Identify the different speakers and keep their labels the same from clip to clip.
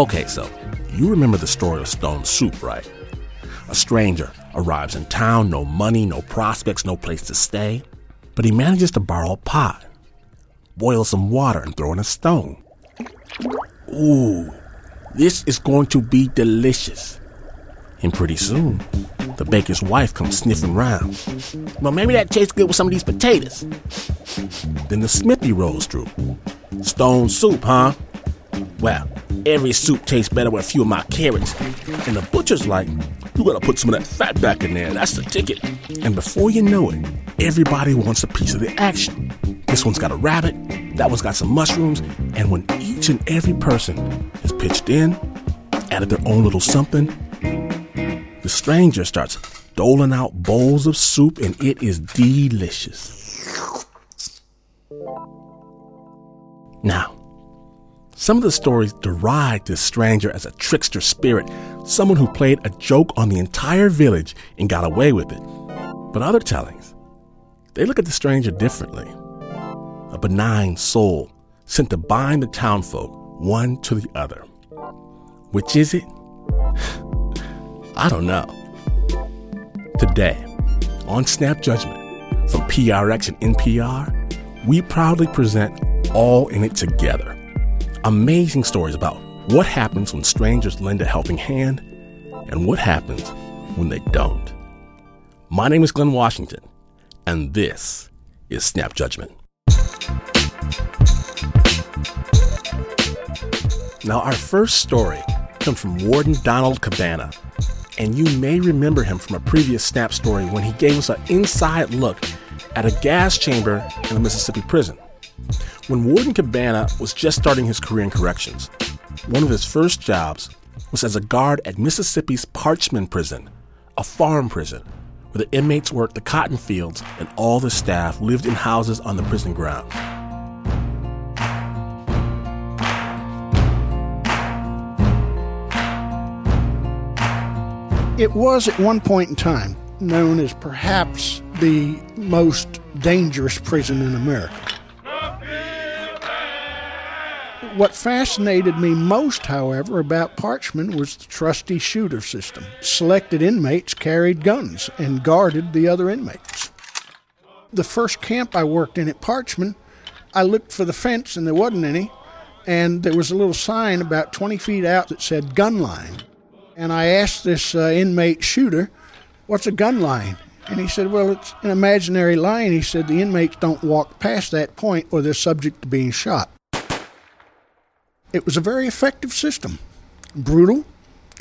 Speaker 1: Okay, so you remember the story of Stone Soup, right? A stranger arrives in town, no money, no prospects, no place to stay, but he manages to borrow a pot, boil some water, and throw in a stone. Ooh, this is going to be delicious. And pretty soon, the baker's wife comes sniffing round. Well, maybe that tastes good with some of these potatoes. Then the smithy rolls through. Stone soup, huh? Well, every soup tastes better with a few of my carrots. And the butcher's like, you gotta put some of that fat back in there. That's the ticket. And before you know it, everybody wants a piece of the action. This one's got a rabbit, that one's got some mushrooms, and when each and every person is pitched in, added their own little something, the stranger starts doling out bowls of soup, and it is delicious. Now, some of the stories deride this stranger as a trickster spirit, someone who played a joke on the entire village and got away with it. But other tellings, they look at the stranger differently. A benign soul sent to bind the townfolk one to the other. Which is it? I don't know. Today, on Snap Judgment, from PRX and NPR, we proudly present All in It Together amazing stories about what happens when strangers lend a helping hand and what happens when they don't. My name is Glynn Washington, and this is Snap Judgment. Now, our first story comes from Warden Donald Cabana, and you may remember him from a previous Snap story when he gave us an inside look at a gas chamber in a Mississippi prison. When Warden Cabana was just starting his career in corrections, one of his first jobs was as a guard at Mississippi's Parchman Prison, a farm prison where the inmates worked the cotton fields and all the staff lived in houses on the prison grounds.
Speaker 2: It was at one point in time known as perhaps the most dangerous prison in America. What fascinated me most, however, about Parchman was the trusty shooter system. Selected inmates carried guns and guarded the other inmates. The first camp I worked in at Parchman, I looked for the fence and there wasn't any, and there was a little sign about 20 feet out that said gun line. And I asked this uh, inmate shooter, What's a gun line? And he said, Well, it's an imaginary line. He said, The inmates don't walk past that point or they're subject to being shot. It was a very effective system, brutal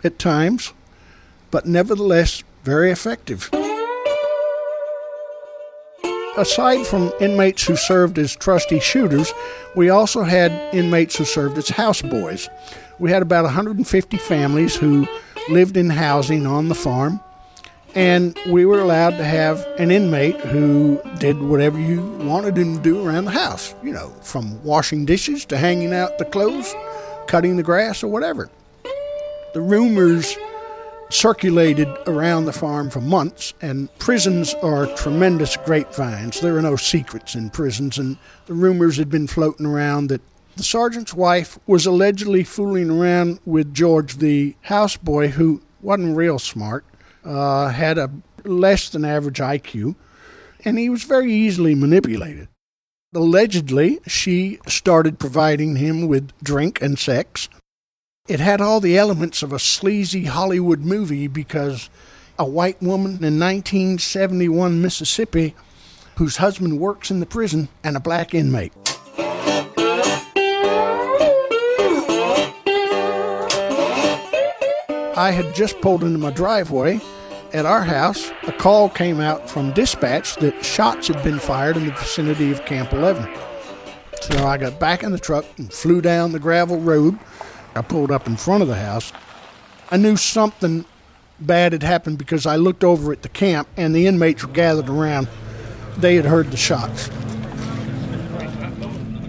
Speaker 2: at times, but nevertheless very effective. Aside from inmates who served as trusty shooters, we also had inmates who served as houseboys. We had about 150 families who lived in housing on the farm, and we were allowed to have an inmate who did whatever you wanted him to do around the house, you know, from washing dishes to hanging out the clothes, cutting the grass, or whatever. The rumors circulated around the farm for months, and prisons are tremendous grapevines. There are no secrets in prisons, and the rumors had been floating around that the sergeant's wife was allegedly fooling around with George, the houseboy, who wasn't real smart uh, had a less than average IQ, and he was very easily manipulated. Allegedly, she started providing him with drink and sex. It had all the elements of a sleazy Hollywood movie because a white woman in 1971 Mississippi whose husband works in the prison and a black inmate. I had just pulled into my driveway at our house. A call came out from dispatch that shots had been fired in the vicinity of Camp 11. So I got back in the truck and flew down the gravel road. I pulled up in front of the house. I knew something bad had happened because I looked over at the camp and the inmates were gathered around. They had heard the shots.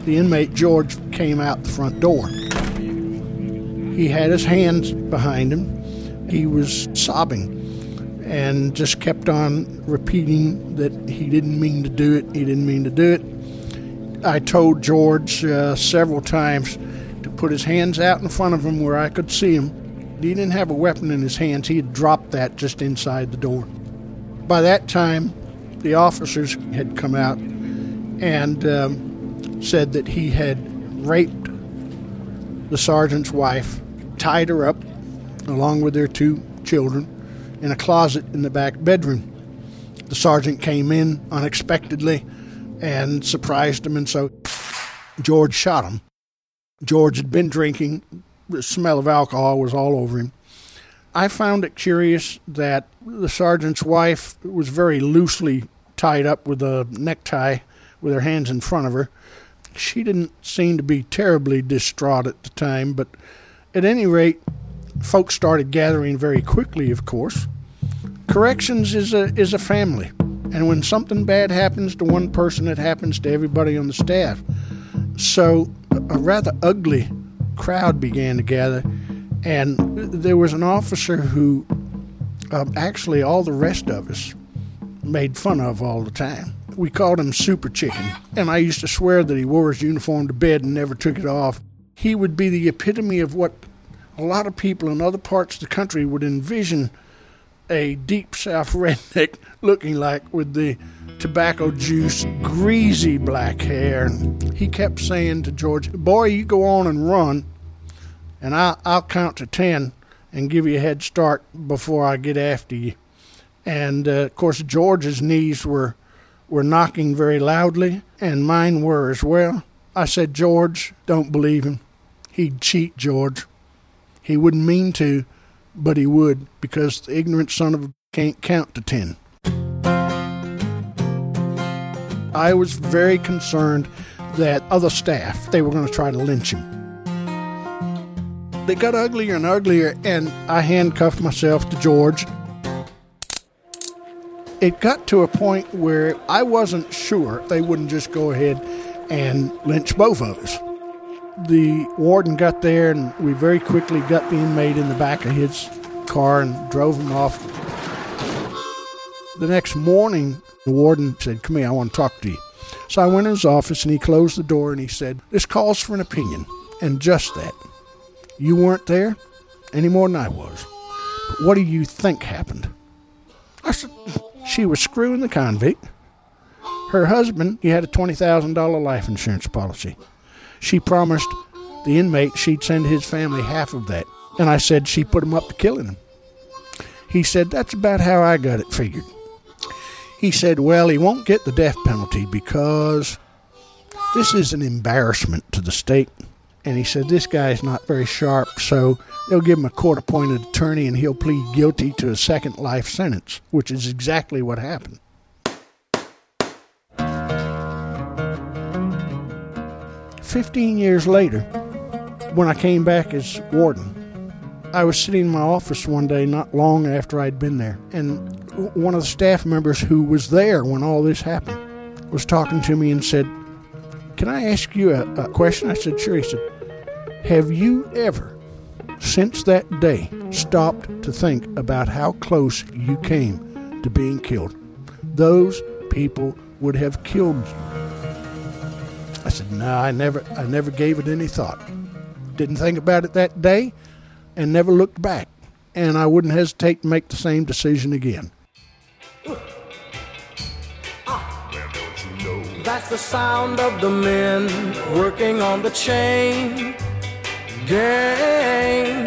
Speaker 2: The inmate George came out the front door. He had his hands behind him he was sobbing and just kept on repeating that he didn't mean to do it, he didn't mean to do it. I told George uh, several times to put his hands out in front of him where I could see him. He didn't have a weapon in his hands. He had dropped that just inside the door. By that time, the officers had come out and um, said that he had raped the sergeant's wife, tied her up along with their two children in a closet in the back bedroom. The sergeant came in unexpectedly and surprised him, and so George shot him. George had been drinking, the smell of alcohol was all over him. I found it curious that the sergeant's wife was very loosely tied up with a necktie with her hands in front of her. She didn't seem to be terribly distraught at the time, but at any rate, folks started gathering very quickly, of course. Corrections is a is a family, and when something bad happens to one person, it happens to everybody on the staff. So a rather ugly crowd began to gather, and there was an officer who um, actually all the rest of us made fun of all the time. We called him Super Chicken, and I used to swear that he wore his uniform to bed and never took it off. He would be the epitome of what a lot of people in other parts of the country would envision a deep south redneck looking like with the tobacco juice, greasy black hair. And he kept saying to George, Boy, you go on and run, and I'll, I'll count to ten and give you a head start before I get after you. And uh, of course, George's knees were were knocking very loudly, and mine were as well. I said, George, don't believe him. He'd cheat, George. He wouldn't mean to, but he would because the ignorant son of a can't count to ten. I was very concerned that other staff they were going to try to lynch him. They got uglier and uglier, and I handcuffed myself to George. It got to a point where I wasn't sure they wouldn't just go ahead and lynch both of us. The warden got there, and we very quickly got the inmate in the back of his car and drove him off. The next morning, the warden said, Come here, I want to talk to you. So I went in his office and he closed the door and he said, This calls for an opinion. And just that. You weren't there any more than I was. But what do you think happened? I said, She was screwing the convict. Her husband, he had a $20,000 life insurance policy. She promised the inmate she'd send his family half of that. And I said she put him up to killing him. He said, That's about how I got it figured. He said, Well, he won't get the death penalty because this is an embarrassment to the state. And he said, This guy's not very sharp, so they'll give him a court appointed attorney and he'll plead guilty to a second life sentence, which is exactly what happened. Fifteen years later, when I came back as warden, I was sitting in my office one day not long after I'd been there, and one of the staff members who was there when all this happened was talking to me and said, Can I ask you a, a question? I said, Sure. He said, Have you ever, since that day, stopped to think about how close you came to being killed? Those people would have killed you. I said, No, I never I never gave it any thought. Didn't think about it that day and never looked back. And I wouldn't hesitate to make the same decision again.
Speaker 3: That's the sound of the men working on the chain gang.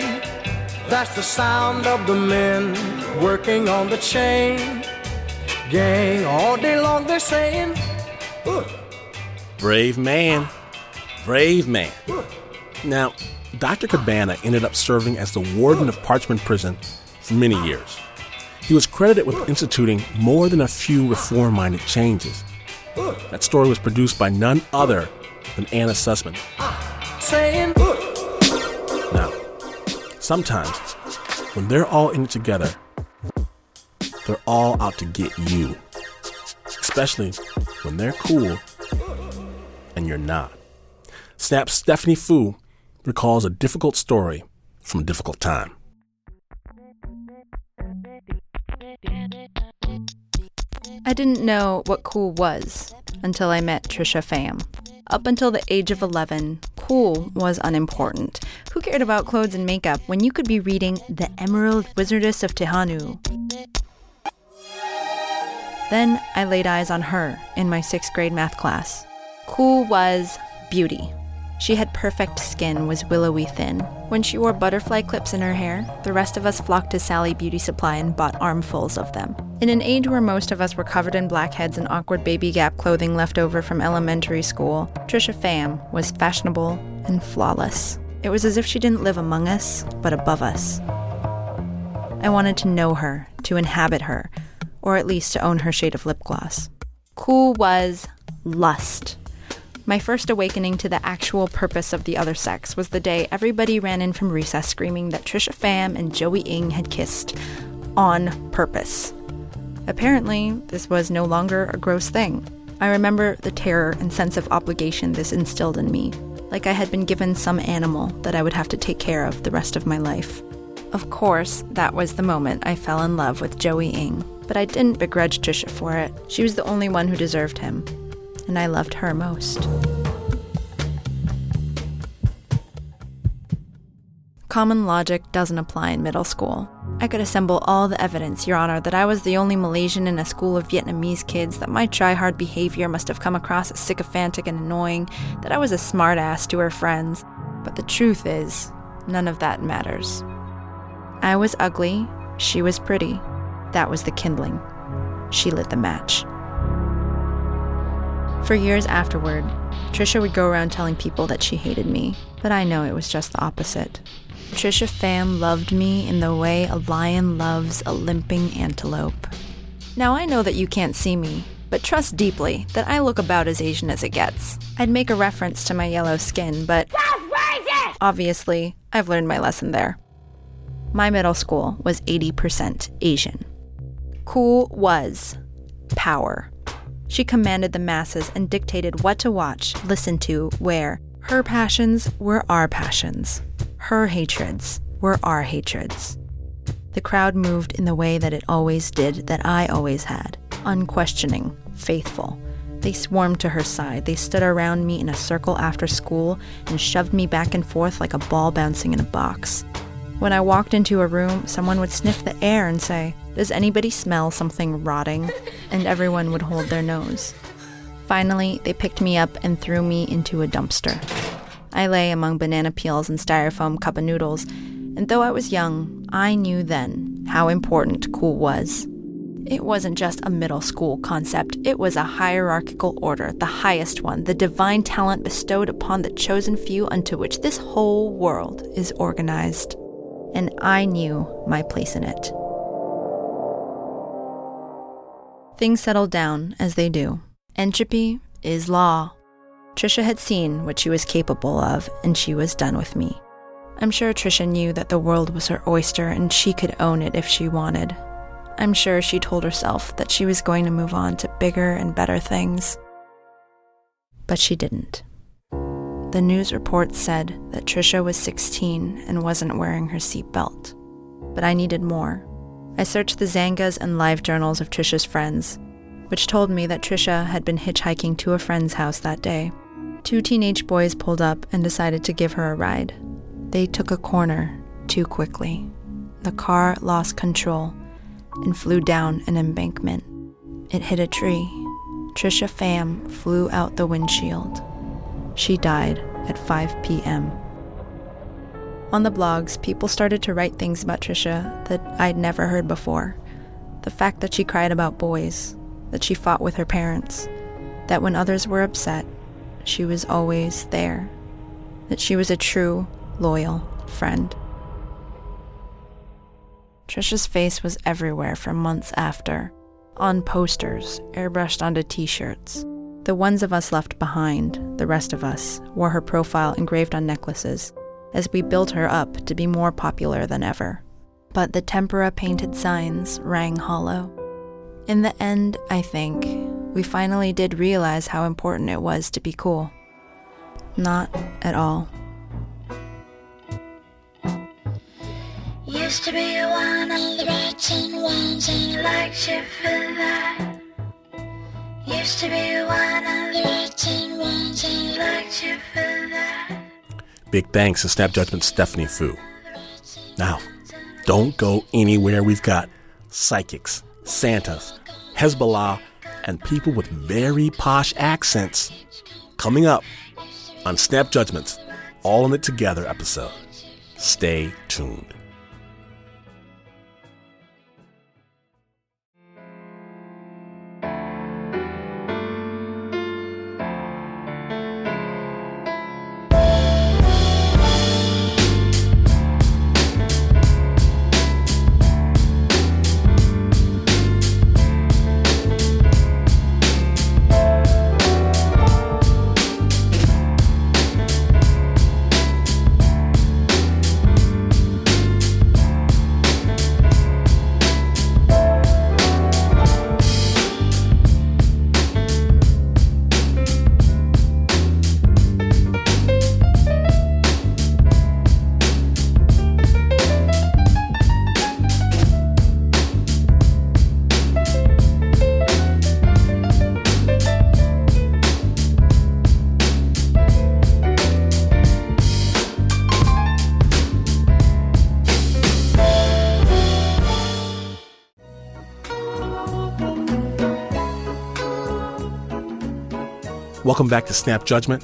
Speaker 3: That's the sound of the men working on the chain gang. All day long they're saying.
Speaker 1: Brave man. Brave man. Now, Dr. Cabana ended up serving as the warden of Parchman Prison for many years. He was credited with instituting more than a few reform minded changes. That story was produced by none other than Anna Sussman.
Speaker 3: Ah, saying, "Ugh."
Speaker 1: Now, sometimes when they're all in it together, they're all out to get you. Especially when they're cool and you're not. Snap's Stephanie Fu recalls a difficult story from a difficult time.
Speaker 4: I didn't know what cool was until I met Trisha Pham. Up until the age of 11, Cool was unimportant. Who cared about clothes and makeup when you could be reading The Emerald Wizardess of Tehanu? Then I laid eyes on her in my sixth grade math class. Cool was beauty. She had perfect skin, was willowy thin. When she wore butterfly clips in her hair, the rest of us flocked to Sally Beauty Supply and bought armfuls of them. In an age where most of us were covered in blackheads and awkward baby gap clothing left over from elementary school, Trisha Pham was fashionable and flawless. It was as if she didn't live among us, but above us. I wanted to know her, to inhabit her, or at least to own her shade of lip gloss. Cool was lust. My first awakening to the actual purpose of the other sex was the day everybody ran in from recess screaming that Trisha Pham and Joey Ng had kissed on purpose. Apparently, this was no longer a gross thing. I remember the terror and sense of obligation this instilled in me, like I had been given some animal that I would have to take care of the rest of my life. Of course, that was the moment I fell in love with Joey Ng, but I didn't begrudge Trisha for it. She was the only one who deserved him and I loved her most. Common logic doesn't apply in middle school. I could assemble all the evidence, Your Honor, that I was the only Malaysian in a school of Vietnamese kids, that my try hard behavior must have come across as sycophantic and annoying, that I was a smartass to her friends. But the truth is, none of that matters. I was ugly, she was pretty. That was the kindling. She lit the match. For years afterward, Trisha would go around telling people that she hated me, but I know it was just the opposite. Trisha Pham loved me in the way a lion loves a limping antelope. Now I know that you can't see me, but trust deeply that I look about as Asian as it gets. I'd make a reference to my yellow skin, but obviously, I've learned my lesson there. My middle school was 80% Asian. Cool was power. She commanded the masses and dictated what to watch, listen to, where. Her passions were our passions. Her hatreds were our hatreds. The crowd moved in the way that it always did, that I always had unquestioning, faithful. They swarmed to her side. They stood around me in a circle after school and shoved me back and forth like a ball bouncing in a box. When I walked into a room, someone would sniff the air and say, does anybody smell something rotting? And everyone would hold their nose. Finally, they picked me up and threw me into a dumpster. I lay among banana peels and styrofoam cup of noodles, and though I was young, I knew then how important cool was. It wasn't just a middle school concept, it was a hierarchical order, the highest one, the divine talent bestowed upon the chosen few unto which this whole world is organized. And I knew my place in it. Things settled down as they do. Entropy is law. Trisha had seen what she was capable of, and she was done with me. I'm sure Trisha knew that the world was her oyster and she could own it if she wanted. I'm sure she told herself that she was going to move on to bigger and better things. But she didn't. The news reports said that Trisha was 16 and wasn't wearing her seatbelt. But I needed more. I searched the Xangas and live journals of Trisha's friends, which told me that Trisha had been hitchhiking to a friend's house that day. Two teenage boys pulled up and decided to give her a ride. They took a corner too quickly. The car lost control and flew down an embankment. It hit a tree. Trisha Pham flew out the windshield. She died at 5 p.m. On the blogs, people started to write things about Trisha that I'd never heard before. The fact that she cried about boys, that she fought with her parents, that when others were upset, she was always there, that she was a true, loyal friend. Trisha's face was everywhere for months after on posters, airbrushed onto t shirts. The ones of us left behind, the rest of us, wore her profile engraved on necklaces as we built her up to be more popular than ever. But the tempera painted signs rang hollow. In the end, I think, we finally did realize how important it was to be cool. Not at all.
Speaker 5: Used to be one of the writing ones and liked you for that. Used to be one of the writing ones and liked you for that.
Speaker 1: Big thanks to Snap Judgment Stephanie Fu. Now, don't go anywhere. We've got psychics, Santas, Hezbollah, and people with very posh accents coming up on Snap Judgment's All in It Together episode. Stay tuned. Welcome back to Snap Judgment,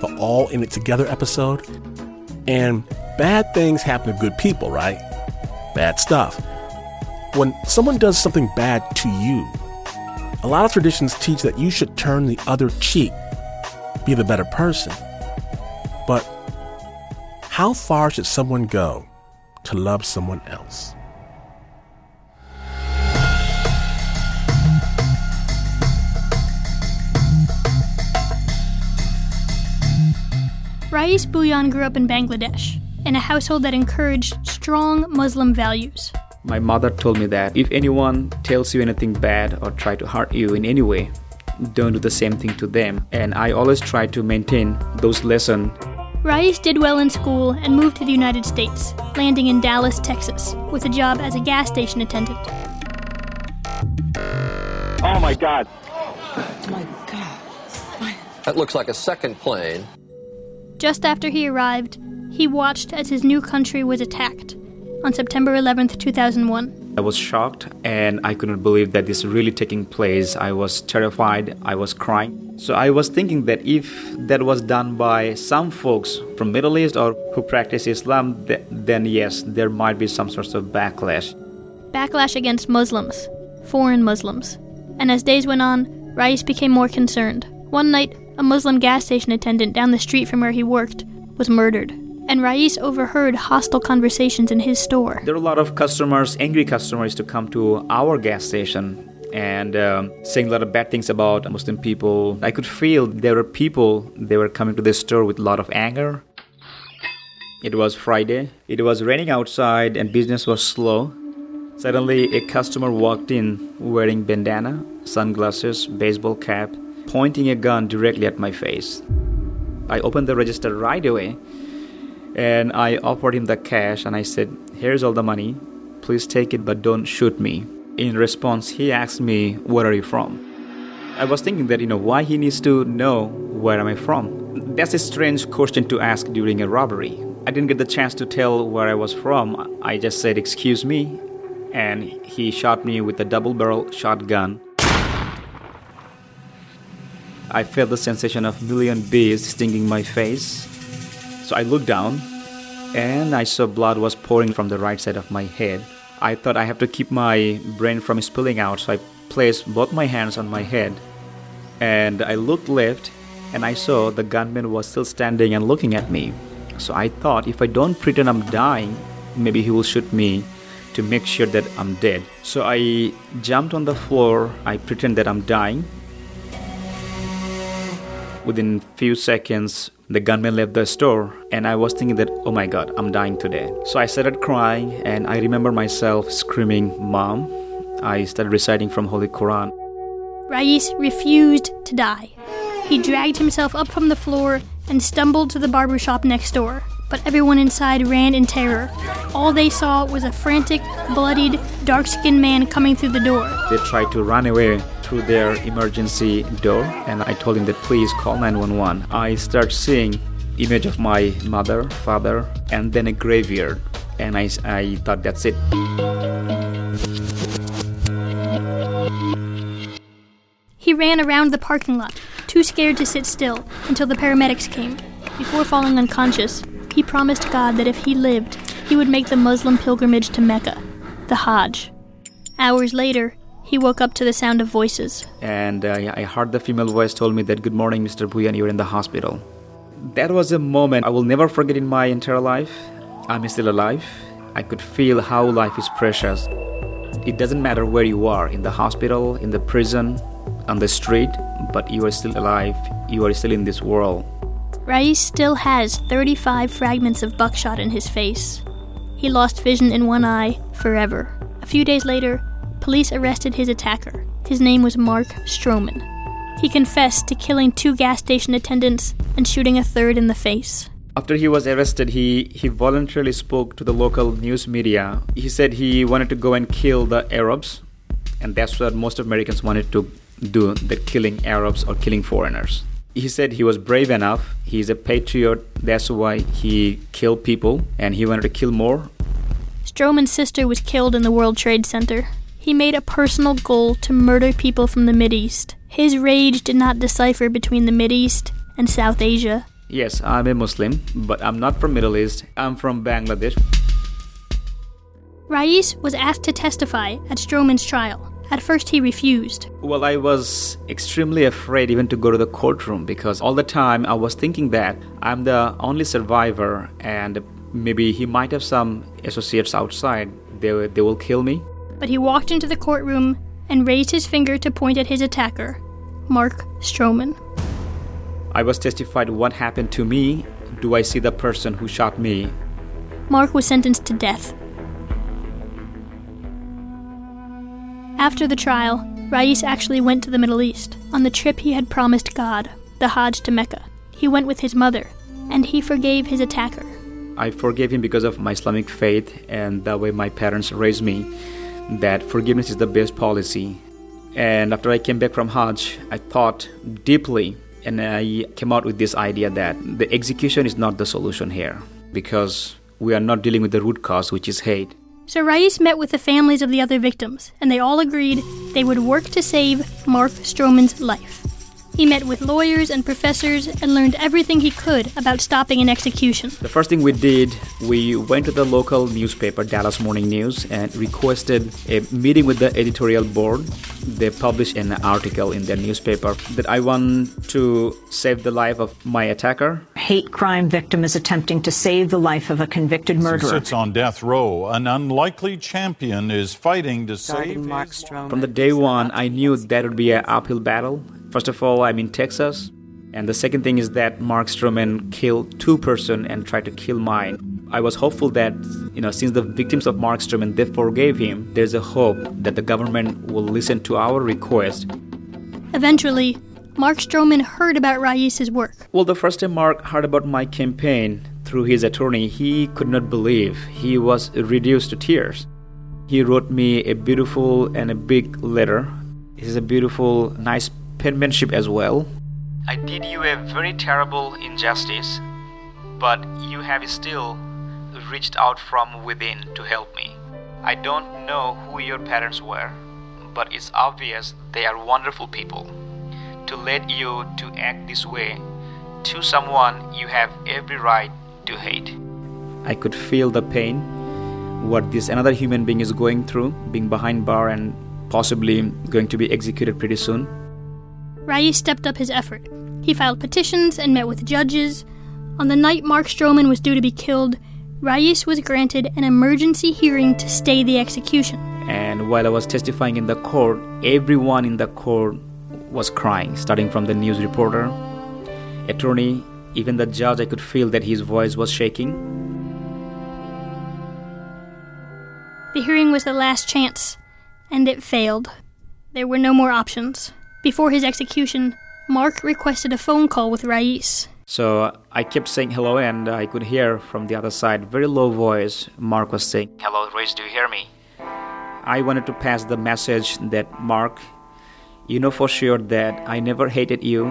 Speaker 1: the All in It Together episode. And bad things happen to good people, right? Bad stuff. When someone does something bad to you, a lot of traditions teach that you should turn the other cheek, be the better person. But how far should someone go to love someone else?
Speaker 6: Rais Bhuiyan grew up in Bangladesh, in a household that encouraged strong Muslim values.
Speaker 7: My mother told me that if anyone tells you anything bad or try to hurt you in any way, don't do the same thing to them. And I always try to maintain those lessons.
Speaker 6: Rais did well in school and moved to the United States, landing in Dallas, Texas, with a job as a gas station attendant.
Speaker 8: Oh my God.
Speaker 9: Oh my God. That looks like a second plane.
Speaker 6: Just after he arrived, he watched as his new country was attacked on September 11th, 2001.
Speaker 7: I was shocked and I couldn't believe that this really taking place. I was terrified, I was crying. So I was thinking that if that was done by some folks from Middle East or who practice Islam, th- then yes, there might be some sorts of backlash.
Speaker 6: Backlash against Muslims, foreign Muslims. And as days went on, Rais became more concerned. One night, a Muslim gas station attendant down the street from where he worked, was murdered. And Rais overheard hostile conversations in his store.
Speaker 7: There are a lot of customers, angry customers, to come to our gas station and um, saying a lot of bad things about Muslim people. I could feel there were people, they were coming to the store with a lot of anger. It was Friday. It was raining outside and business was slow. Suddenly, a customer walked in wearing bandana, sunglasses, baseball cap, pointing a gun directly at my face. I opened the register right away and I offered him the cash and I said, Here's all the money. Please take it, but don't shoot me. In response, he asked me, Where are you from? I was thinking that, you know, why he needs to know where am I from? That's a strange question to ask during a robbery. I didn't get the chance to tell where I was from. I just said, Excuse me. And he shot me with a double barrel shotgun I felt the sensation of million bees stinging my face. So I looked down and I saw blood was pouring from the right side of my head. I thought I have to keep my brain from spilling out, so I placed both my hands on my head and I looked left and I saw the gunman was still standing and looking at me. So I thought if I don't pretend I'm dying, maybe he will shoot me to make sure that I'm dead. So I jumped on the floor, I pretend that I'm dying Within few seconds, the gunman left the store, and I was thinking that, oh my god, I'm dying today. So I started crying, and I remember myself screaming, Mom. I started reciting from Holy Quran.
Speaker 6: Rais refused to die. He dragged himself up from the floor and stumbled to the barber shop next door. But everyone inside ran in terror. All they saw was a frantic, bloodied, dark skinned man coming through the door.
Speaker 7: They tried to run away, through their emergency door and I told him that please call 911. I start seeing image of my mother, father, and then a graveyard. And I, I thought that's it.
Speaker 6: He ran around the parking lot, too scared to sit still, until the paramedics came. Before falling unconscious, he promised God that if he lived, he would make the Muslim pilgrimage to Mecca, the Hajj. Hours later, he woke up to the sound of voices.
Speaker 7: And uh, I heard the female voice told me that, Good morning, Mr. Bhuiyan, you're in the hospital. That was a moment I will never forget in my entire life. I'm still alive. I could feel how life is precious. It doesn't matter where you are in the hospital, in the prison, on the street, but you are still alive. You are still in this world.
Speaker 6: Rais still has 35 fragments of buckshot in his face. He lost vision in one eye forever. A few days later, police arrested his attacker. His name was Mark Stroman. He confessed to killing two gas station attendants and shooting a third in the face.
Speaker 7: After he was arrested, he, he voluntarily spoke to the local news media. He said he wanted to go and kill the Arabs, and that's what most Americans wanted to do the killing Arabs or killing foreigners. He said he was brave enough, he's a patriot, that's why he killed people, and he wanted to kill more.
Speaker 6: Stroman's sister was killed in the World Trade Center. He made a personal goal to murder people from the Mideast. His rage did not decipher between the Mideast and South Asia.
Speaker 7: Yes, I'm a Muslim, but I'm not from Middle East. I'm from Bangladesh.
Speaker 6: Rais was asked to testify at Stroman's trial. At first, he refused.
Speaker 7: Well, I was extremely afraid even to go to the courtroom because all the time I was thinking that I'm the only survivor and maybe he might have some associates outside. They, they will kill me
Speaker 6: but he walked into the courtroom and raised his finger to point at his attacker, Mark Stroman.
Speaker 7: I was testified what happened to me. Do I see the person who shot me?
Speaker 6: Mark was sentenced to death. After the trial, Rais actually went to the Middle East on the trip he had promised God, the Hajj to Mecca. He went with his mother, and he forgave his attacker.
Speaker 7: I forgave him because of my Islamic faith and the way my parents raised me that forgiveness is the best policy. And after I came back from Hajj, I thought deeply and I came out with this idea that the execution is not the solution here because we are not dealing with the root cause, which is hate.
Speaker 6: So Rais met with the families of the other victims, and they all agreed they would work to save Mark Stroman's life. He met with lawyers and professors and learned everything he could about stopping an execution.
Speaker 7: The first thing we did, we went to the local newspaper, Dallas Morning News, and requested a meeting with the editorial board. They published an article in their newspaper that I want to save the life of my attacker.
Speaker 8: Hate crime victim is attempting to save the life of a convicted murderer.
Speaker 10: He sits on death row. An unlikely champion is fighting to save
Speaker 11: Mark Stroman.
Speaker 7: From the day one, I knew that would be an uphill battle. First of all, I'm in Texas. And the second thing is that Mark Stroman killed two person and tried to kill mine. I was hopeful that, you know, since the victims of Mark Stroman they forgave him, there's a hope that the government will listen to our request.
Speaker 6: Eventually, Mark Stroman heard about Rais's work.
Speaker 7: Well, the first time Mark heard about my campaign through his attorney, he could not believe. He was reduced to tears. He wrote me a beautiful and a big letter. It is a beautiful, nice penmanship as well. I did you a very terrible injustice, but you have still reached out from within to help me. I don't know who your parents were, but it's obvious they are wonderful people. To let you to act this way to someone you have every right to hate. I could feel the pain what this another human being is going through, being behind bar and possibly going to be executed pretty soon.
Speaker 6: Rais stepped up his effort. He filed petitions and met with judges. On the night Mark Stroman was due to be killed, Rais was granted an emergency hearing to stay the execution.
Speaker 7: And while I was testifying in the court, everyone in the court was crying, starting from the news reporter, attorney, even the judge. I could feel that his voice was shaking.
Speaker 6: The hearing was the last chance, and it failed. There were no more options. Before his execution, Mark requested a phone call with Rais.
Speaker 7: So I kept saying hello, and I could hear from the other side, very low voice, Mark was saying, Hello, Rais, do you hear me? I wanted to pass the message that, Mark, you know for sure that I never hated you,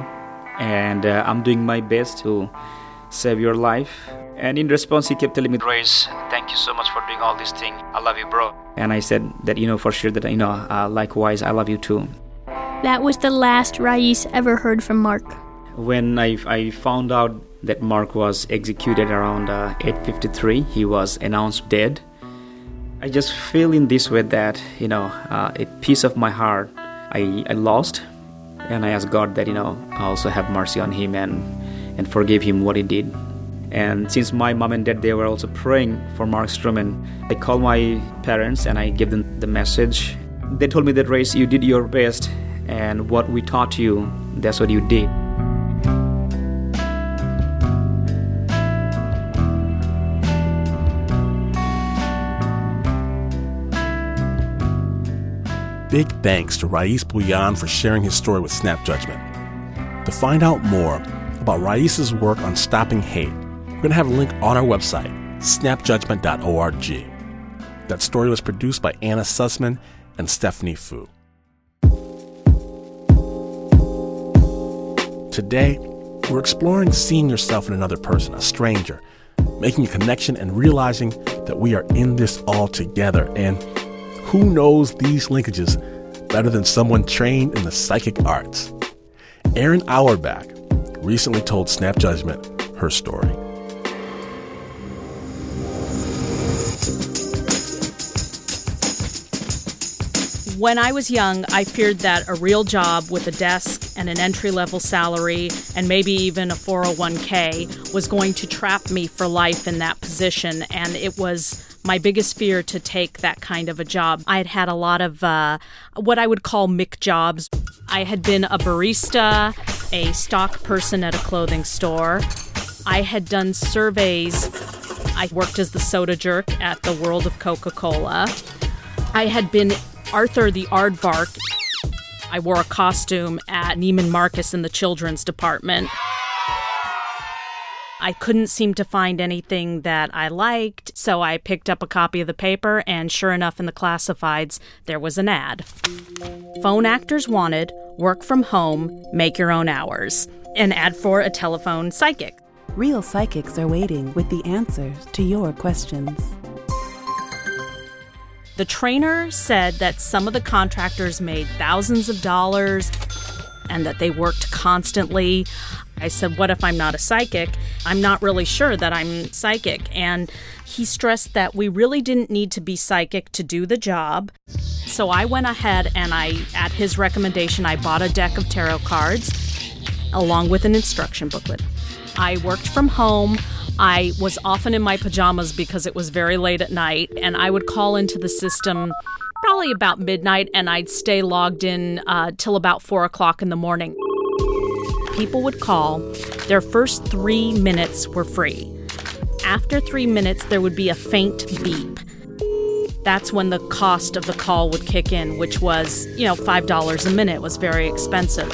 Speaker 7: and uh, I'm doing my best to save your life. And in response, he kept telling me, Rais, thank you so much for doing all this thing. I love you, bro. And I said that, you know, for sure that, you know, uh, likewise, I love you too.
Speaker 6: That was the last Rais ever heard from Mark.
Speaker 7: When I, I found out that Mark was executed around uh, 8.53, he was announced dead. I just feel in this way that, you know, uh, a piece of my heart I, I lost. And I asked God that, you know, also have mercy on him and, and forgive him what he did. And since my mom and dad, they were also praying for Mark Stroman, I called my parents and I gave them the message. They told me that, Rais, you did your best and what we taught you, that's what you did.
Speaker 1: Big thanks to Rais Bhuiyan for sharing his story with Snap Judgment. To find out more about Rais's work on stopping hate, we're going to have a link on our website, snapjudgment.org. That story was produced by Anna Sussman and Stephanie Fu. Today, we're exploring seeing yourself in another person, a stranger, making a connection and realizing that we are in this all together. And who knows these linkages better than someone trained in the psychic arts? Erin Auerbach recently told Snap Judgment her story.
Speaker 11: When I was young, I feared that a real job with a desk and an entry level salary and maybe even a 401k was going to trap me for life in that position. And it was my biggest fear to take that kind of a job. I had had a lot of uh, what I would call McJobs. I had been a barista, a stock person at a clothing store. I had done surveys. I worked as the soda jerk at the World of Coca Cola. I had been Arthur the Aardvark. I wore a costume at Neiman Marcus in the children's department. I couldn't seem to find anything that I liked, so I picked up a copy of the paper, and sure enough, in the classifieds, there was an ad. Phone actors wanted, work from home, make your own hours. An ad for a telephone psychic.
Speaker 12: Real psychics are waiting with the answers to your questions.
Speaker 11: The trainer said that some of the contractors made thousands of dollars and that they worked constantly. I said, What if I'm not a psychic? I'm not really sure that I'm psychic. And he stressed that we really didn't need to be psychic to do the job. So I went ahead and I, at his recommendation, I bought a deck of tarot cards along with an instruction booklet. I worked from home. I was often in my pajamas because it was very late at night, and I would call into the system probably about midnight, and I'd stay logged in uh, till about four o'clock in the morning. People would call, their first three minutes were free. After three minutes, there would be a faint beep. That's when the cost of the call would kick in, which was, you know, $5 a minute was very expensive.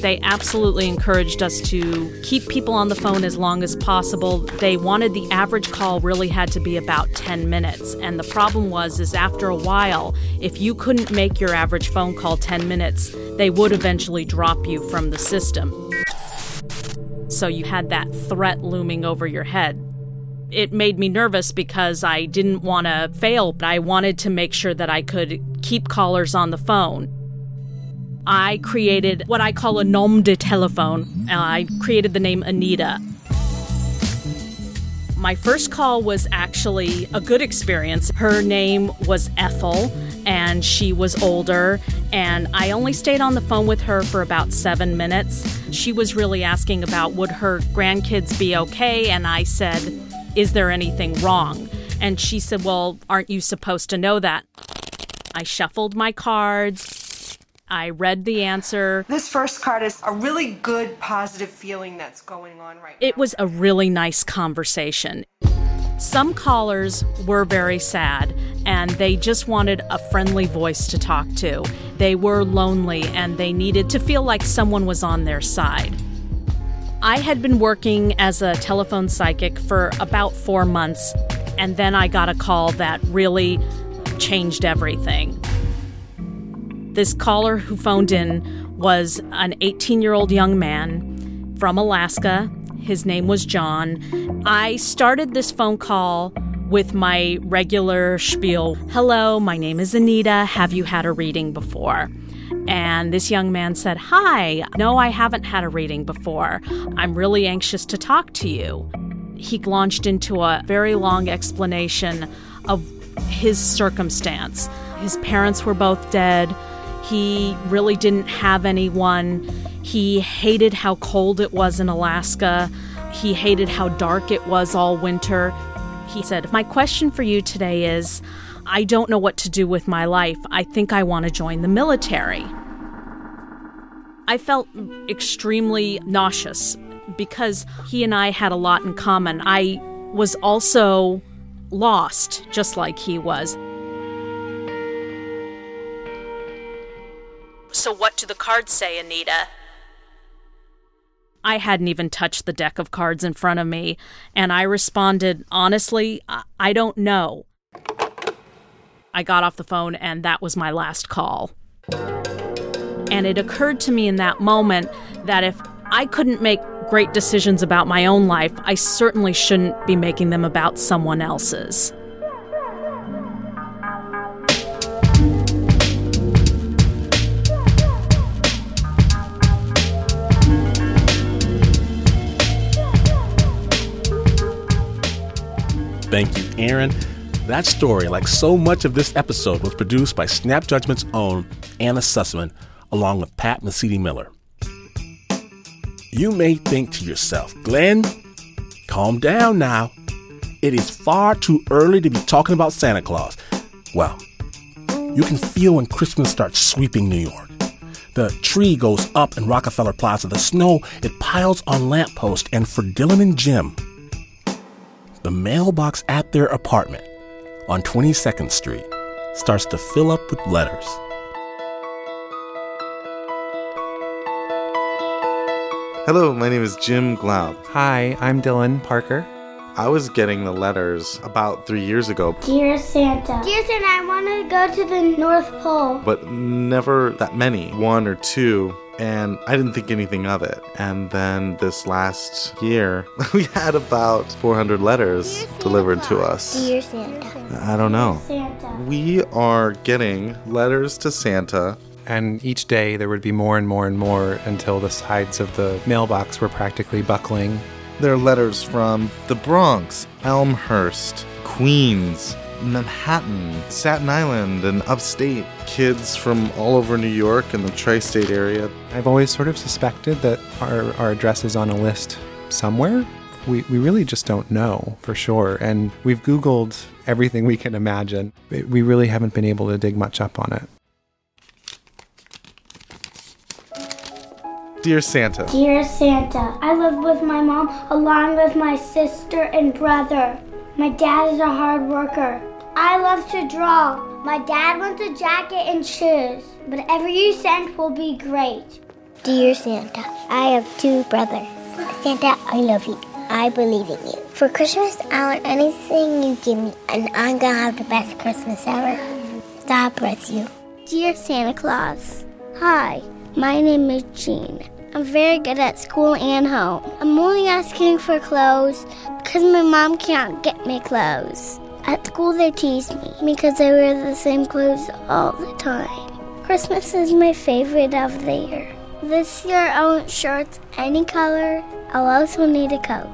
Speaker 11: They absolutely encouraged us to keep people on the phone as long as possible. They wanted the average call really had to be about 10 minutes. And the problem was is after a while, if you couldn't make your average phone call 10 minutes, they would eventually drop you from the system. So you had that threat looming over your head it made me nervous because I didn't want to fail, but I wanted to make sure that I could keep callers on the phone. I created what I call a nom de telephone. Uh, I created the name Anita. My first call was actually a good experience. Her name was Ethel, and she was older, and I only stayed on the phone with her for about seven minutes. She was really asking about would her grandkids be okay, and I said, Is there anything wrong? And she said, Well, aren't you supposed to know that? I shuffled my cards. I read the answer.
Speaker 13: This first card is a really good, positive feeling that's going on right now.
Speaker 11: It was a really nice conversation. Some callers were very sad and they just wanted a friendly voice to talk to. They were lonely and they needed to feel like someone was on their side. I had been working as a telephone psychic for about four months, and then I got a call that really changed everything. This caller who phoned in was an 18 year old young man from Alaska. His name was John. I started this phone call with my regular spiel Hello, my name is Anita. Have you had a reading before? And this young man said, Hi, no, I haven't had a reading before. I'm really anxious to talk to you. He launched into a very long explanation of his circumstance. His parents were both dead. He really didn't have anyone. He hated how cold it was in Alaska. He hated how dark it was all winter. He said, My question for you today is I don't know what to do with my life. I think I want to join the military. I felt extremely nauseous because he and I had a lot in common. I was also lost, just like he was. So, what do the cards say, Anita? I hadn't even touched the deck of cards in front of me, and I responded, honestly, I don't know. I got off the phone, and that was my last call. And it occurred to me in that moment that if I couldn't make great decisions about my own life, I certainly shouldn't be making them about someone else's.
Speaker 1: Thank you, Aaron. That story, like so much of this episode, was produced by Snap Judgment's own Anna Sussman, along with Pat Mesiti-Miller. You may think to yourself, Glynn, calm down now. It is far too early to be talking about Santa Claus. Well, you can feel when Christmas starts sweeping New York. The tree goes up in Rockefeller Plaza. The snow, it piles on lampposts. And for Dylan and Jim, the mailbox at their apartment on 22nd Street starts to fill up with letters.
Speaker 14: Hello, my name is Jim Glaub.
Speaker 15: Hi, I'm Dylan Parker.
Speaker 14: I was getting the letters about three years ago.
Speaker 16: Dear Santa. Dear Santa, I want to go to the North Pole.
Speaker 14: But never that many, one or two and I didn't think anything of it. And then this last year, we had about 400 letters delivered to us.
Speaker 16: Dear Santa.
Speaker 14: I don't know.
Speaker 16: Santa.
Speaker 14: We are getting letters to Santa.
Speaker 15: And each day there would be more and more and more until the sides of the mailbox were practically buckling.
Speaker 14: There are letters from the Bronx, Elmhurst, Queens, Manhattan, Staten Island, and upstate. Kids from all over New York and the tri state area.
Speaker 15: I've always sort of suspected that our, our address is on a list somewhere. We, we really just don't know for sure. And we've Googled everything we can imagine. We really haven't been able to dig much up on it.
Speaker 14: Dear Santa.
Speaker 16: Dear Santa, I live with my mom along with my sister and brother. My dad is a hard worker. I love to draw. My dad wants a jacket and shoes. Whatever you send will be great.
Speaker 17: Dear Santa, I have two brothers. Santa, I love you. I believe in you. For Christmas, I want anything you give me, and I'm gonna have the best Christmas ever. God bless you.
Speaker 16: Dear Santa Claus, Hi, my name is Jean. I'm very good at school and home. I'm only asking for clothes because my mom can't get me clothes. At school, they tease me because I wear the same clothes all the time. Christmas is my favorite of the year. This year, I want shirts any color. I'll also need a coat.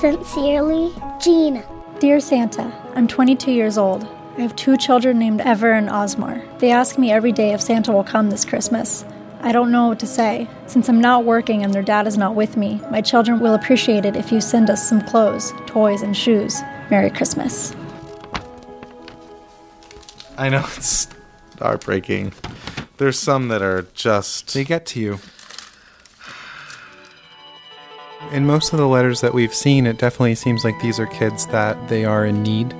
Speaker 16: Sincerely, Gina.
Speaker 18: Dear Santa, I'm 22 years old. I have two children named Ever and Osmar. They ask me every day if Santa will come this Christmas. I don't know what to say. Since I'm not working and their dad is not with me, my children will appreciate it if you send us some clothes, toys, and shoes. Merry Christmas.
Speaker 14: I know it's heartbreaking. There's some that are just.
Speaker 15: They get to you. In most of the letters that we've seen, it definitely seems like these are kids that they are in need.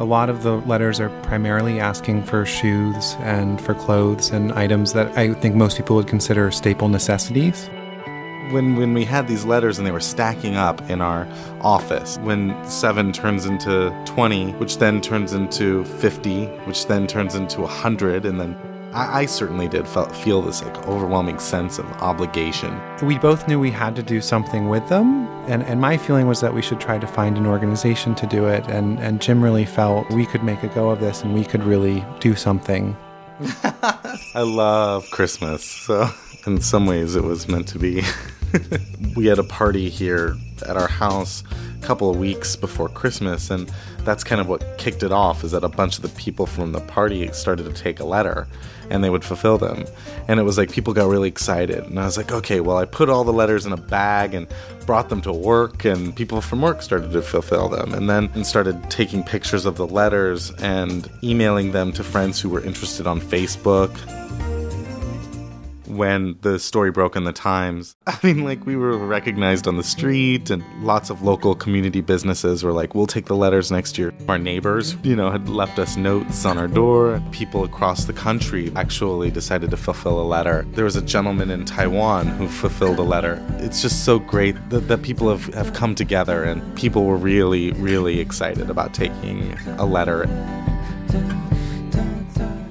Speaker 15: A lot of the letters are primarily asking for shoes and for clothes and items that I think most people would consider staple necessities.
Speaker 14: When, when we had these letters and they were stacking up in our office, when 7 turns into 20, which then turns into 50, which then turns into 100, and then I, I certainly did felt, feel this like overwhelming sense of obligation.
Speaker 15: We both knew we had to do something with them, and, and my feeling was that we should try to find an organization to do it. And, and Jim really felt we could make a go of this and we could really do something.
Speaker 14: I love Christmas, so in some ways it was meant to be. we had a party here at our house a couple of weeks before Christmas, and that's kind of what kicked it off. Is that a bunch of the people from the party started to take a letter, and they would fulfill them, and it was like people got really excited, and I was like, okay, well, I put all the letters in a bag and brought them to work, and people from work started to fulfill them, and then and started taking pictures of the letters and emailing them to friends who were interested on Facebook when the story broke in the Times. I mean, like, we were recognized on the street, and lots of local community businesses were like, we'll take the letters next year. Our neighbors, you know, had left us notes on our door. People across the country actually decided to fulfill a letter. There was a gentleman in Taiwan who fulfilled a letter. It's just so great that, that people have, have come together, and people were really, really excited about taking a letter.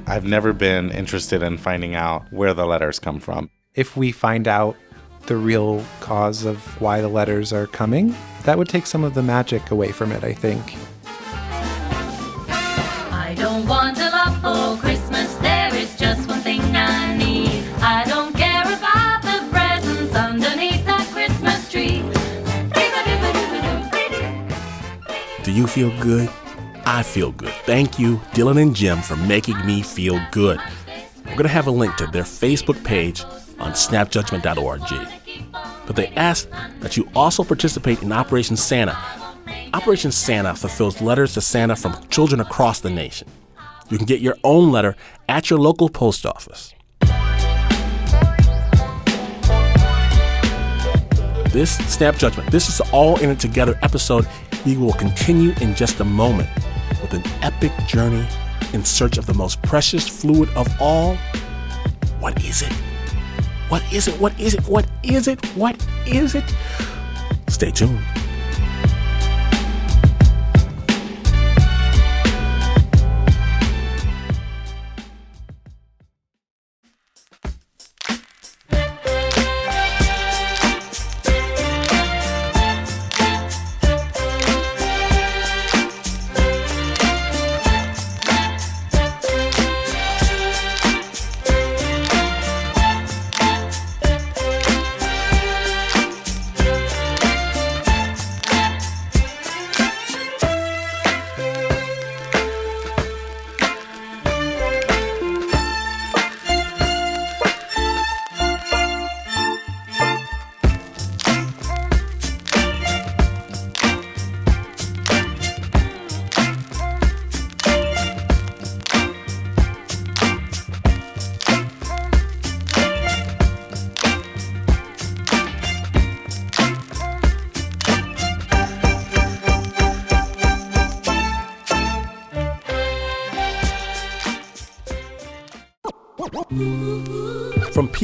Speaker 14: I've never been interested in finding out where the letters come from.
Speaker 15: If we find out the real cause of why the letters are coming, that would take some of the magic away from it, I think.
Speaker 19: I don't want a lot for Christmas. There is just one thing I need. I don't care about the presents underneath that Christmas tree.
Speaker 1: Do you feel good? I feel good. Thank you, Dylan and Jim, for making me feel good. We're going to have a link to their Facebook page on snapjudgment.org. But they ask that you also participate in Operation Santa. Operation Santa fulfills letters to Santa from children across the nation. You can get your own letter at your local post office. This Snap Judgment, this is all in it together episode. We will continue in just a moment with an epic journey in search of the most precious fluid of all. What is it? What is it? What is it? What is it? What is it? Stay tuned.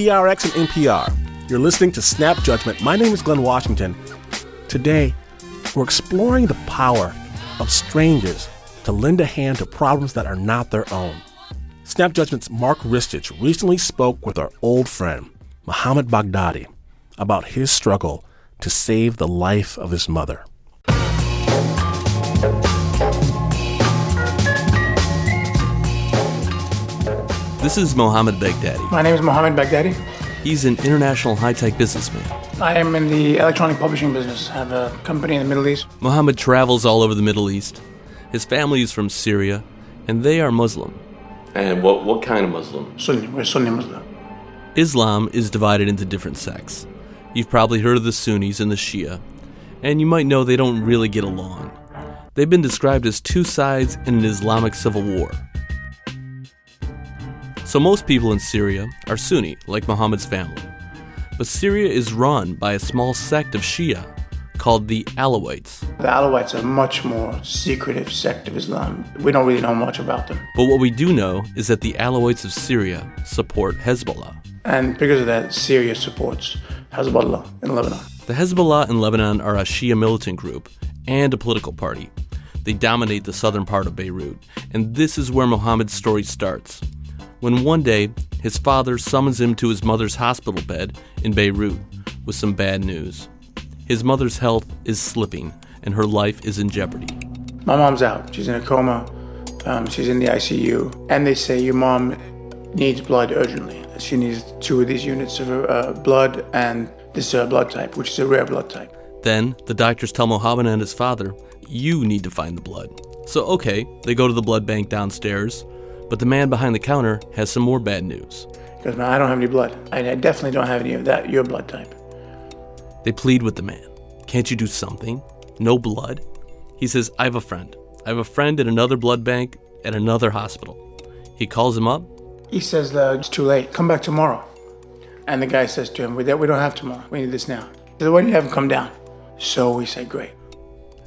Speaker 1: PRX and NPR, you're listening to Snap Judgment. My name is Glynn Washington. Today, we're exploring the power of strangers to lend a hand to problems that are not their own. Snap Judgment's Mark Ristich recently spoke with our old friend, Mohammed Baghdadi, about his struggle to save the life of his mother.
Speaker 20: This is Mohammed Baghdadi.
Speaker 21: My name is Mohammed Baghdadi.
Speaker 20: He's an international high tech businessman.
Speaker 21: I am in the electronic publishing business. I have a company in the Middle East.
Speaker 20: Mohammed travels all over the Middle East. His family is from Syria, and they are Muslim.
Speaker 22: And what, what kind of Muslim?
Speaker 21: Sunni. We're Sunni Muslim.
Speaker 20: Islam is divided into different sects. You've probably heard of the Sunnis and the Shia, and you might know they don't really get along. They've been described as two sides in an Islamic civil war. So most people in Syria are Sunni, like Muhammad's family. But Syria is run by a small sect of Shia called the Alawites.
Speaker 21: The Alawites are a much more secretive sect of Islam. We don't really know much about them.
Speaker 20: But what we do know is that the Alawites of Syria support Hezbollah.
Speaker 21: And because of that, Syria supports Hezbollah in Lebanon.
Speaker 20: The Hezbollah in Lebanon are a Shia militant group and a political party. They dominate the southern part of Beirut, and this is where Muhammad's story starts. When one day his father summons him to his mother's hospital bed in Beirut with some bad news. His mother's health is slipping and her life is in jeopardy.
Speaker 21: My mom's out. She's in a coma. Um, she's in the ICU. And they say your mom needs blood urgently. She needs two of these units of uh, blood and this uh, blood type, which is a rare blood type.
Speaker 20: Then the doctors tell Mohammed and his father, You need to find the blood. So, okay, they go to the blood bank downstairs, but the man behind the counter has some more bad news.
Speaker 21: Because man, I don't have any blood. I, definitely don't have any of that, your blood type.
Speaker 20: They plead with the man. Can't you do something? No blood? He says, I have a friend. I have a friend at another blood bank at another hospital. He calls him up.
Speaker 21: He says, uh, It's too late. Come back tomorrow. And the guy says to him, We we don't have tomorrow. We need this now. He says, Why don't you have him come down? So we say, Great.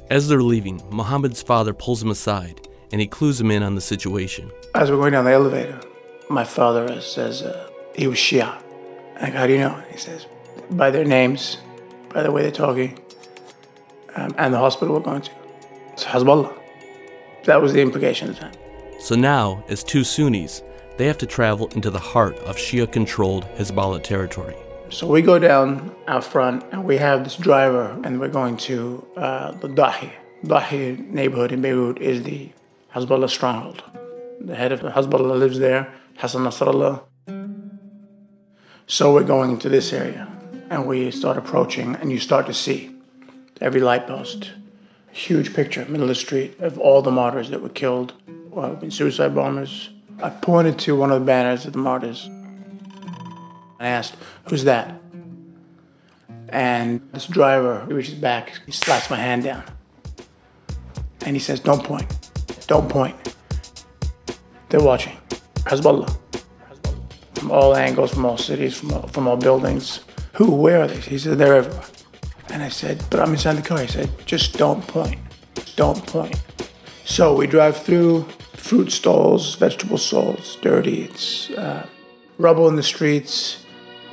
Speaker 20: As they're leaving, Mohammed's father pulls him aside and he clues him in on the situation.
Speaker 21: As we're going down the elevator, my father says uh, he was Shia. I go, How do you know? He says, By their names, by the way they're talking, um, and the hospital we're going to. It's Hezbollah. That was the implication at the time.
Speaker 20: So now, as two Sunnis, they have to travel into the heart of Shia controlled Hezbollah territory.
Speaker 21: So we go down out front and we have this driver and we're going to uh, the Dahi. Dahi neighborhood in Beirut is the Hezbollah stronghold. The head of Hezbollah lives there, Hassan Nasrallah. So we're going into this area and we start approaching and you start to see every light post, huge picture, middle of the street, of all the martyrs that were killed uh, in suicide bombers. I pointed to one of the banners of the martyrs. I asked, Who's that? And this driver he reaches back, he slaps my hand down. And he says, Don't point. Don't point. They're watching. Hezbollah. From all angles, from all cities, from all, from all buildings. Who? Where are they? He said, They're everywhere. And I said, But I'm inside the car. He said, Just don't point. Don't point. So we drive through fruit stalls, vegetable stalls, dirty. It's uh, rubble in the streets,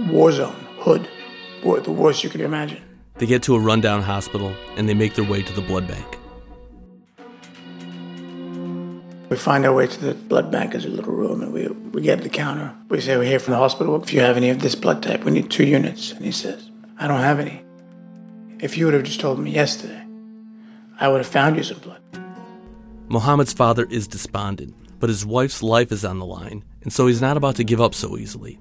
Speaker 21: war zone, hood, the worst you can imagine.
Speaker 20: They get to a rundown hospital and they make their way to the blood bank.
Speaker 21: We find our way to the blood bank. There's a little room, and we, we get the counter. We say, We're here from the hospital. If you have any of this blood type, we need two units. And he says, I don't have any. If you would have just told me yesterday, I would have found you some blood.
Speaker 20: Mohammed's father is despondent, but his wife's life is on the line, and so he's not about to give up so easily,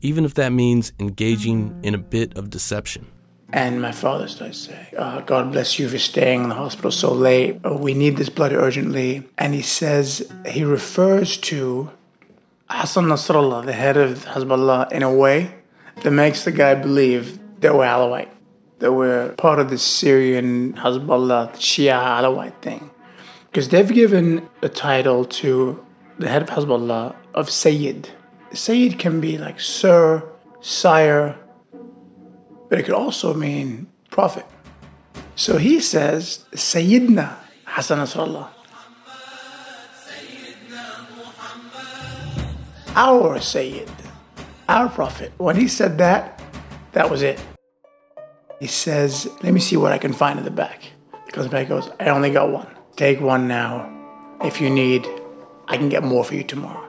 Speaker 20: even if that means engaging in a bit of deception.
Speaker 21: And my father starts to say, oh, God bless you for staying in the hospital so late. Oh, we need this blood urgently. And he says, he refers to Hassan Nasrallah, the head of Hezbollah, in a way that makes the guy believe they were Alawite. They were part of the Syrian Hezbollah Shia Alawite thing. Because they've given a title to the head of Hezbollah of Sayyid. Sayyid can be like sir, sire, but it could also mean prophet. So he says, Sayyidina Hassan Nasrallah. Our Sayyid, our prophet. When he said that, that was it. He says, Let me see what I can find in the back. He goes back, goes, I only got one. Take one now. If you need, I can get more for you tomorrow.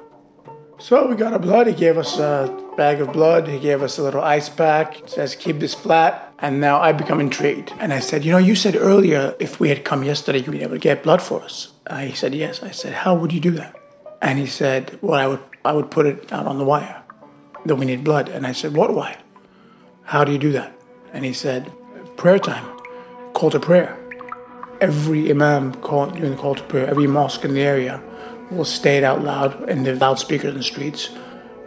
Speaker 21: So we got a blood. He gave us a bag of blood. He gave us a little ice pack. Says, keep this flat. And now I become intrigued. And I said, you know, you said earlier if we had come yesterday, you'd be able to get blood for us. Uh, he said, yes. I said, how would you do that? And he said, well, I would, I would put it out on the wire that we need blood. And I said, what wire? How do you do that? And he said, prayer time, call to prayer. Every imam call, during the call to prayer, every mosque in the area will state out loud in the loudspeakers in the streets,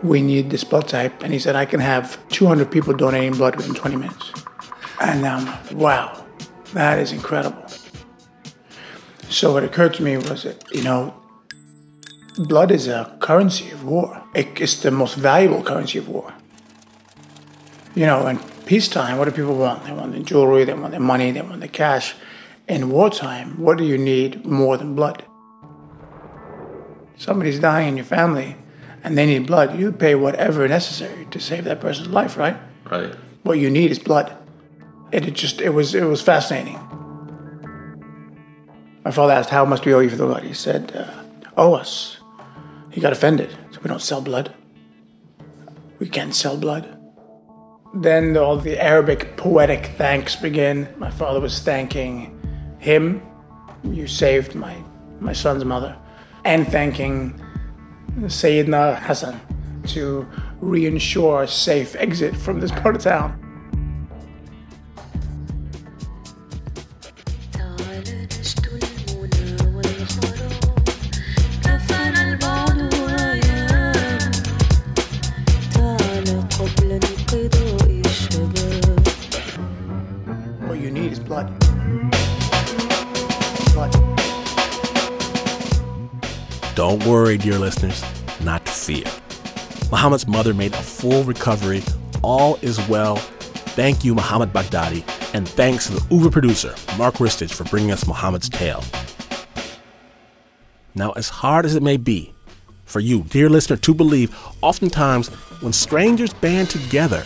Speaker 21: we need this blood type. And he said, I can have 200 people donating blood within 20 minutes. And I'm like, wow, that is incredible. So what occurred to me was that, you know, blood is a currency of war. It's the most valuable currency of war. You know, in peacetime, what do people want? They want their jewelry, they want their money, they want their cash. In wartime, what do you need more than blood? Somebody's dying in your family and they need blood. You pay whatever necessary to save that person's life, right?
Speaker 22: Right.
Speaker 21: What you need is blood. And it just it was it was fascinating. My father asked, "How much do we owe you for the blood?" He said, uh, "Owe us." He got offended. So We don't sell blood. We can't sell blood. Then all the Arabic poetic thanks begin. My father was thanking him, you saved my, my son's mother, and thanking Sayyidina Hassan to reinsure a safe exit from this part of town.
Speaker 1: Dear listeners, not to fear. Muhammad's mother made a full recovery. All is well. Thank you, Muhammad Baghdadi, and thanks to the Uber producer, Mark Ristich, for bringing us Muhammad's tale. Now, as hard as it may be for you, dear listener, to believe, oftentimes when strangers band together,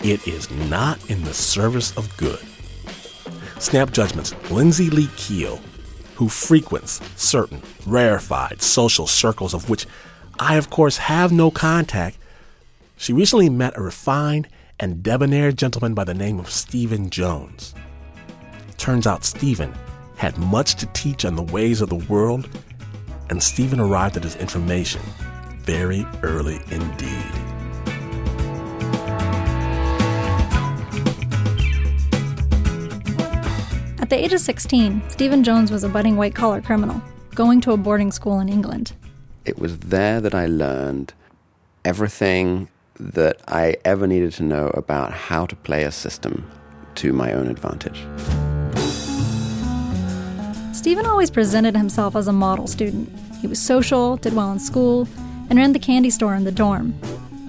Speaker 1: it is not in the service of good. Snap Judgment's Lindsay Lee Keel, who frequents certain rarefied social circles of which I, of course, have no contact, she recently met a refined and debonair gentleman by the name of Stephen Jones. Turns out Stephen had much to teach on the ways of the world, and Stephen arrived at his information very early indeed.
Speaker 18: At the age of 16, Stephen Jones was a budding white collar criminal, going to a boarding school in England.
Speaker 23: It was there that I learned everything that I ever needed to know about how to play a system to my own advantage.
Speaker 18: Stephen always presented himself as a model student. He was social, did well in school, and ran the candy store in the dorm.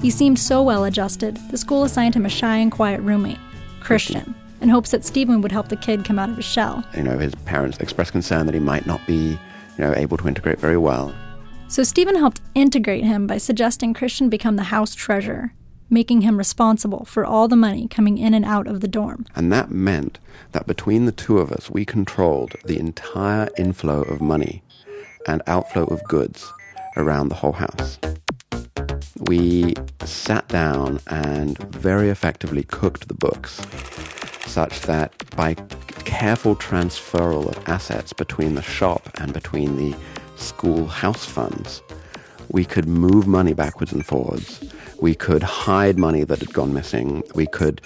Speaker 18: He seemed so well adjusted, the school assigned him a shy and quiet roommate, Christian, in hopes that Stephen would help the kid come out of his shell.
Speaker 23: You know, his parents expressed concern that he might not be, you know, able to integrate very well.
Speaker 18: So Stephen helped integrate him by suggesting Christian become the house treasurer, making him responsible for all the money coming in and out of the dorm.
Speaker 23: And that meant that between the two of us, we controlled the entire inflow of money and outflow of goods around the whole house. We sat down and very effectively cooked the books such that by careful transferal of assets between the shop and between the school house funds, we could move money backwards and forwards. We could hide money that had gone missing. We could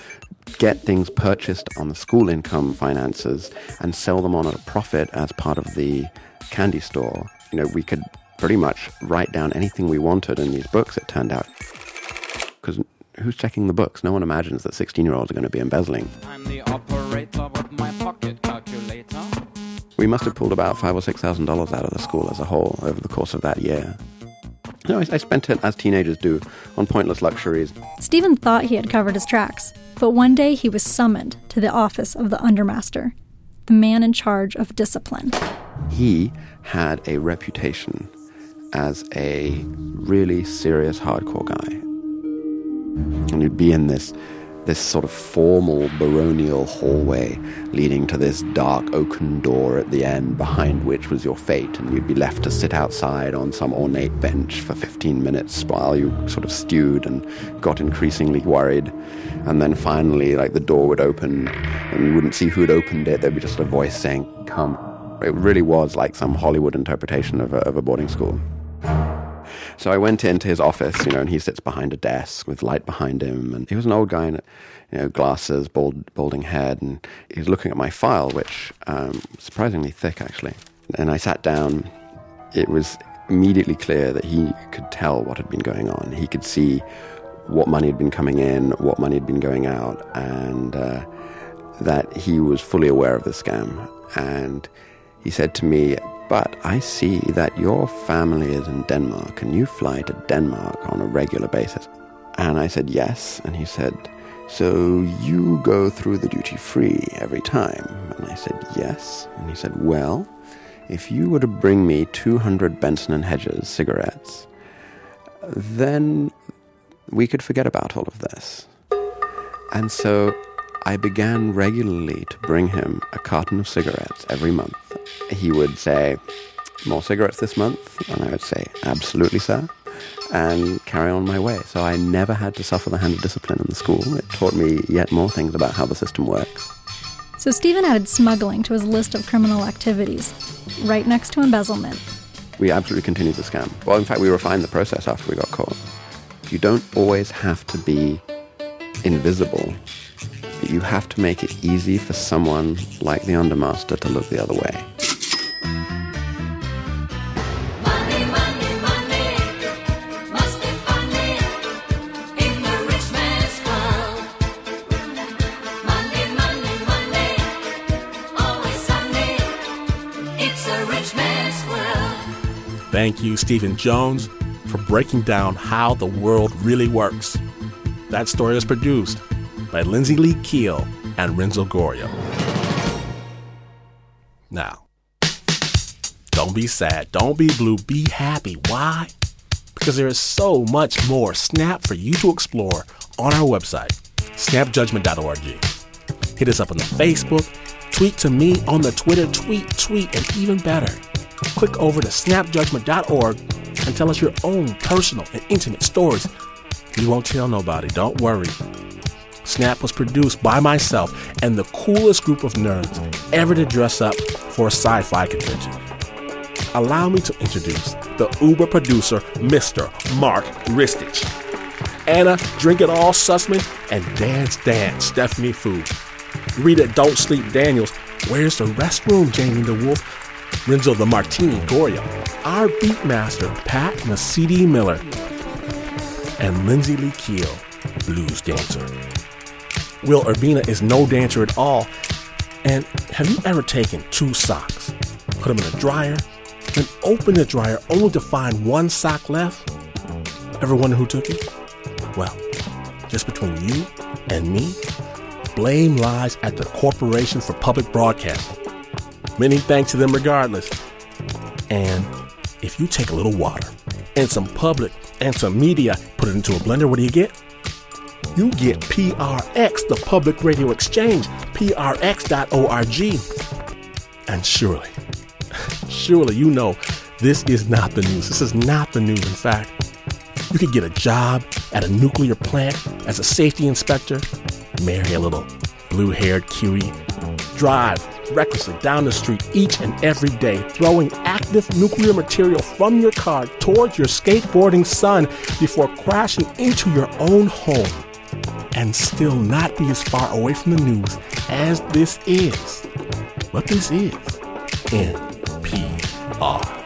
Speaker 23: get things purchased on the school income finances and sell them on at a profit as part of the candy store. You know, we could pretty much write down anything we wanted in these books, it turned out. Because who's checking the books? No one imagines that 16 year olds are going to be embezzling.
Speaker 24: I'm the operator with my pocket calculator.
Speaker 23: We must have pulled about five or six thousand dollars out of the school as a whole over the course of that year. No, I, I spent it as teenagers do on pointless luxuries.
Speaker 18: Stephen thought he had covered his tracks, but one day he was summoned to the office of the undermaster, the man in charge of discipline.
Speaker 23: He had a reputation as a really serious hardcore guy. And you'd be in this this sort of formal baronial hallway leading to this dark oaken door at the end, behind which was your fate, and you'd be left to sit outside on some ornate bench for 15 minutes while you sort of stewed and got increasingly worried. And then finally, like the door would open, and you wouldn't see who'd opened it. There'd be just a voice saying, "Come." It really was like some Hollywood interpretation of a, of a boarding school. So I went into his office, you know, and he sits behind a desk with light behind him, and he was an old guy in, you know, glasses, bald, balding head, and he's looking at my file, which um, surprisingly thick actually. And I sat down. It was immediately clear that he could tell what had been going on. He could see what money had been coming in, what money had been going out, and uh, that he was fully aware of the scam. And he said to me, but I see that your family is in Denmark and you fly to Denmark on a regular basis. And I said, yes. And he said, so you go through the duty free every time? And I said, yes. And he said, well, if you were to bring me 200 Benson and Hedges cigarettes, then we could forget about all of this. And so I began regularly to bring him a carton of cigarettes every month. He would say, More cigarettes this month? And I would say, Absolutely, sir. and carry on my way. So I never had to suffer the hand of discipline in the school. It taught me yet more things about how the system works.
Speaker 18: So Stephen added smuggling to his list of criminal activities, right next to embezzlement.
Speaker 23: We absolutely continued the scam. Well, in fact, we refined the process after we got caught. You don't always have to be invisible, but you have to make it easy for someone like the undermaster to look the other way.
Speaker 19: Money, money, money must be funny in the rich man's world. Money, money, money, always sunny. It's a rich man's world.
Speaker 1: Thank you, Stephen Jones, for breaking down how the world really works. That story was produced by Lindsay Lee Keel and Renzo Gorio. Now, don't be sad, don't be blue, be happy. Why? Because there is so much more Snap for you to explore on our website, snapjudgment.org. Hit us up on the Facebook, tweet to me on the Twitter, tweet, tweet, and even better, click over to snapjudgment.org and tell us your own personal and intimate stories. We won't tell nobody, don't worry. Snap was produced by myself and the coolest group of nerds ever to dress up for a sci fi convention. Allow me to introduce the Uber producer, Mr. Mark Ristich. Anna Drink It All Sussman and Dance Dance Stephanie Fu. Rita Don't Sleep Daniels, Where's the Restroom Jamie the Wolf? Renzo the Martini Gorio. Our beatmaster, Pat Mesiti Miller. And Lindsay Lee Keel, Blues Dancer. Will Urbina is no dancer at all. And have you ever taken two socks, put them in a dryer, then open the dryer only to find one sock left? Ever wonder who took it? Well, just between you and me, blame lies at the Corporation for Public Broadcasting. Many thanks to them regardless. And if you take a little water and some public and some media, put it into a blender, what do you get? You get PRX, the Public Radio Exchange, prx.org. And surely, surely you know this is not the news. This is not the news. In fact, you could get a job at a nuclear plant as a safety inspector, marry a little blue haired cutie, drive recklessly down the street each and every day, throwing active nuclear material from your car towards your skateboarding son before crashing into your own home, and still not be as far away from the news as this is. But this is NPR.